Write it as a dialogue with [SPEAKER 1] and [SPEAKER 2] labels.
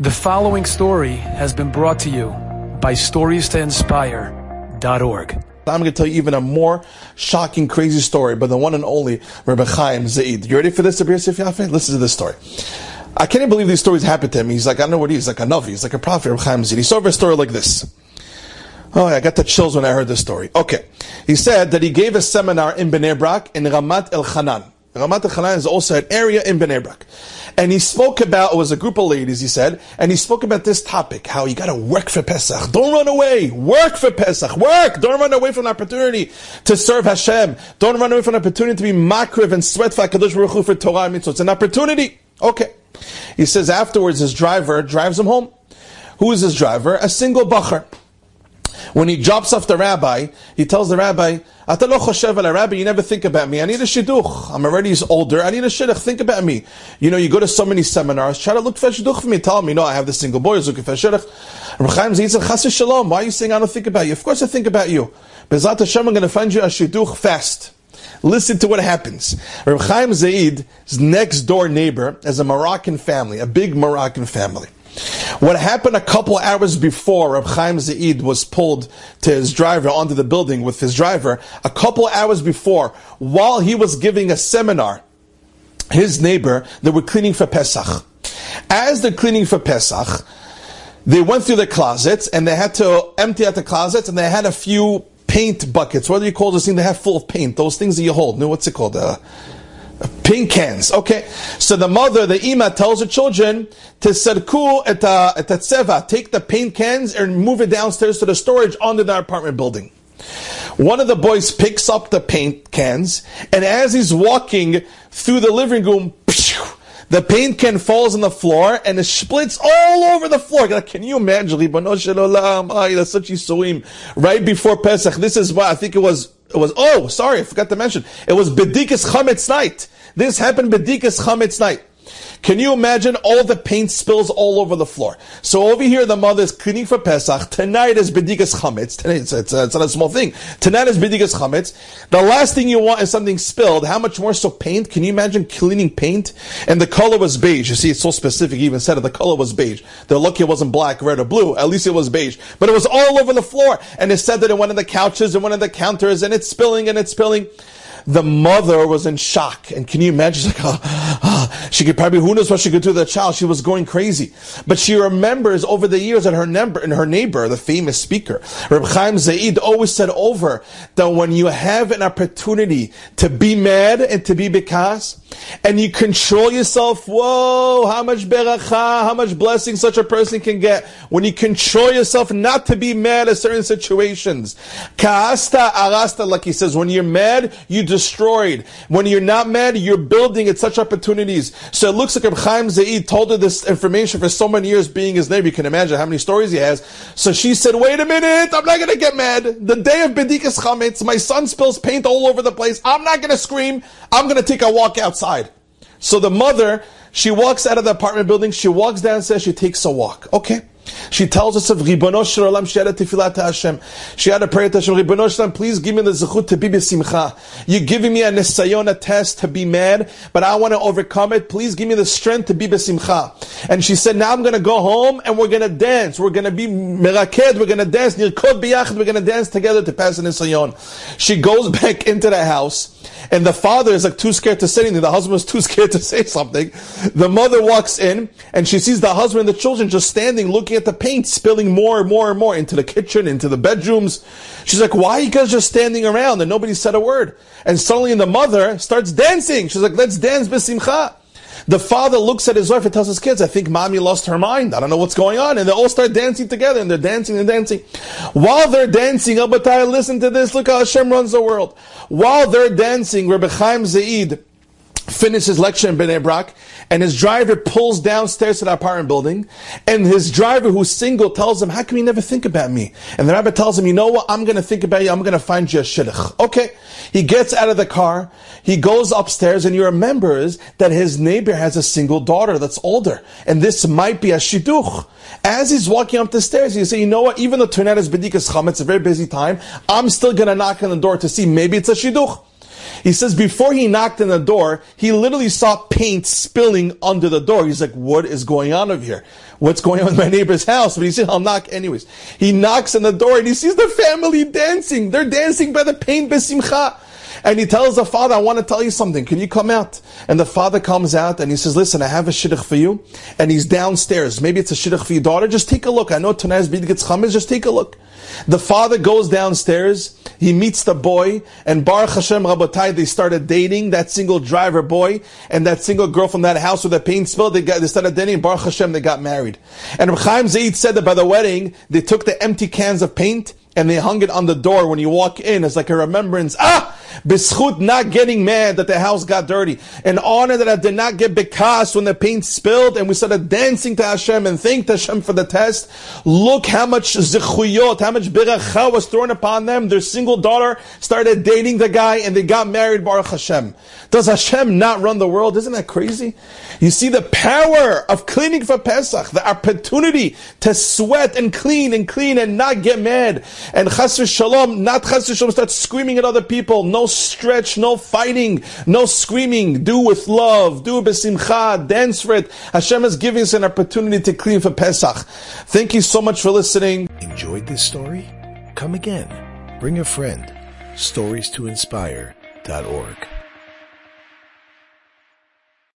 [SPEAKER 1] The following story has been brought to you by StoriesToInspire.org.
[SPEAKER 2] I'm going to tell you even a more shocking, crazy story, but the one and only Rabbi Chaim Zaid. You ready for this, Abir Sif Yafe? Listen to this story. I can't believe these stories happened to him. He's like, I know what he is. He's like a Navi. He's like a prophet, Rabbi Chaim Zaid. He saw a story like this. Oh, I got the chills when I heard this story. Okay. He said that he gave a seminar in Bnei Brak in Ramat El Hanan. Ramat Hanan is also an area in Bnei Brak. And he spoke about, it was a group of ladies, he said, and he spoke about this topic, how you gotta work for Pesach. Don't run away. Work for Pesach. Work. Don't run away from opportunity to serve Hashem. Don't run away from opportunity to be makriv and sweat for HaKadosh Baruch Hu for Torah and. It's an opportunity. Okay. He says afterwards his driver drives him home. Who is his driver? A single bacher. When he drops off the rabbi, he tells the rabbi, Atalo choshev rabbi, you never think about me. I need a shidduch. I'm already older. I need a shidduch. Think about me. You know, you go to so many seminars. Try to look for a shidduch for me. Tell me, no, I have this single boy looking for a shidduch. Chaim Zayitz Shalom. Why are you saying I don't think about you? Of course I think about you. B'ezrat Hashem, I'm going to find you a shidduch fast. Listen to what happens. Reb Chaim Zaid's next door neighbor is a Moroccan family, a big Moroccan family. What happened a couple hours before Reb Chaim Zaid was pulled to his driver onto the building with his driver, a couple hours before, while he was giving a seminar, his neighbor, they were cleaning for Pesach. As they're cleaning for Pesach, they went through the closets and they had to empty out the closets and they had a few paint buckets. What do you call those things they have full of paint? Those things that you hold. No, what's it called? Uh, Pink cans. Okay. So the mother, the ima, tells her children to at a tseva, take the paint cans and move it downstairs to the storage under the apartment building. One of the boys picks up the paint cans, and as he's walking through the living room, the paint can falls on the floor and it splits all over the floor. Can you imagine? Right before Pesach. This is why I think it was it was, oh, sorry, I forgot to mention. It was Bedikas Chametz night. This happened Bedikas Chametz night. Can you imagine all the paint spills all over the floor? So over here, the mother is cleaning for Pesach. Tonight is Bedikas Chametz. Tonight, it's, it's, it's, not a small thing. Tonight is Bedikas Chametz. The last thing you want is something spilled. How much more so paint? Can you imagine cleaning paint? And the color was beige. You see, it's so specific. He even said it. The color was beige. They're lucky it wasn't black, red, or blue. At least it was beige. But it was all over the floor. And it said that it went on the couches and went on the counters and it's spilling and it's spilling. The mother was in shock. And can you imagine? She's like, oh, oh. she could probably, who knows what she could do to the child. She was going crazy. But she remembers over the years that her neighbor, and her neighbor, the famous speaker, Reb Chaim Zaid, always said over that when you have an opportunity to be mad and to be bekas, and you control yourself, whoa, how much beracha, how much blessing such a person can get when you control yourself not to be mad at certain situations. Kaasta arasta, like he says, when you're mad, you destroyed. When you're not mad, you're building at such opportunities. So it looks like Reb Chaim Zaid told her this information for so many years being his neighbor. You can imagine how many stories he has. So she said, wait a minute, I'm not gonna get mad. The day of Bedikas Chametz, my son spills paint all over the place. I'm not gonna scream. I'm gonna take a walk outside. So the mother, she walks out of the apartment building, she walks downstairs, she takes a walk. Okay. She tells us of Ribono Shel Olam, she had a tefillah to Hashem. She had a prayer to Hashem, Ribono Shel Olam, please give me the zechut to be besimcha. You're giving me a nesayon, a test to be mad, but I want to overcome it. Please give me the strength to be besimcha. And she said, now I'm going to go home and we're going to dance. We're going to be meraked, we're going to dance, nirkod biyachd, we're going to dance together to pass the nesayon. She goes back into the house, and the father is like too scared to say anything. The husband is too scared to say something. The mother walks in, and she sees the husband and the children just standing looking at the paint spilling more and more and more into the kitchen, into the bedrooms. She's like, why are you guys just standing around? And nobody said a word. And suddenly the mother starts dancing. She's like, let's dance besimcha. The father looks at his wife and tells his kids, I think mommy lost her mind. I don't know what's going on. And they all start dancing together and they're dancing and dancing. While they're dancing, Abatai, listen to this. Look how Hashem runs the world. While they're dancing, Rabbi Chaim Zaid finishes lecture in Bnei Brak, and his driver pulls downstairs to the apartment building, and his driver, who's single, tells him, how come you never think about me? And the rabbi tells him, you know what, I'm gonna think about you, I'm gonna find you a shidduch. Okay. He gets out of the car, he goes upstairs, and he remembers that his neighbor has a single daughter that's older, and this might be a shidduch. As he's walking up the stairs, he says, you know what, even though tonight is Bedikas Cham, it's a very busy time, I'm still gonna knock on the door to see maybe it's a shidduch. He says before he knocked on the door, he literally saw paint spilling under the door. He's like, what is going on over here? What's going on with my neighbor's house? But he said, I'll knock anyways. He knocks on the door and he sees the family dancing. They're dancing by the paint besimcha. And he tells the father, I want to tell you something. Can you come out? And the father comes out and he says, listen, I have a shidduch for you. And he's downstairs. Maybe it's a shidduch for your daughter. Just take a look. I know tonight's Bedikas Chametz. Just take a look. The father goes downstairs. He meets the boy. And Baruch Hashem Rabotai, they started dating that single driver boy and that single girl from that house with the paint spill. They, got, they started dating. Baruch Hashem, they got married. And Chaim Zaid said that by the wedding, they took the empty cans of paint and they hung it on the door when you walk in as like a remembrance. Ah! B'schut not getting mad that the house got dirty. An honor that I did not get bekas when the paint spilled and we started dancing to Hashem and thanked Hashem for the test. Look how much zichuyot, how much biracha was thrown upon them. Their single daughter started dating the guy and they got married, Baruch Hashem. Does Hashem not run the world? Isn't that crazy? You see the power of cleaning for Pesach, the opportunity to sweat and clean and clean and not get mad. And chas shalom, not chas shalom, start screaming at other people. No stretch, no fighting, no screaming. Do with love, do besimcha, dance for it. Hashem is giving us an opportunity to clean for Pesach. Thank you so much for listening.
[SPEAKER 3] Enjoyed this story? Come again. Bring a friend. Stories to inspire.org.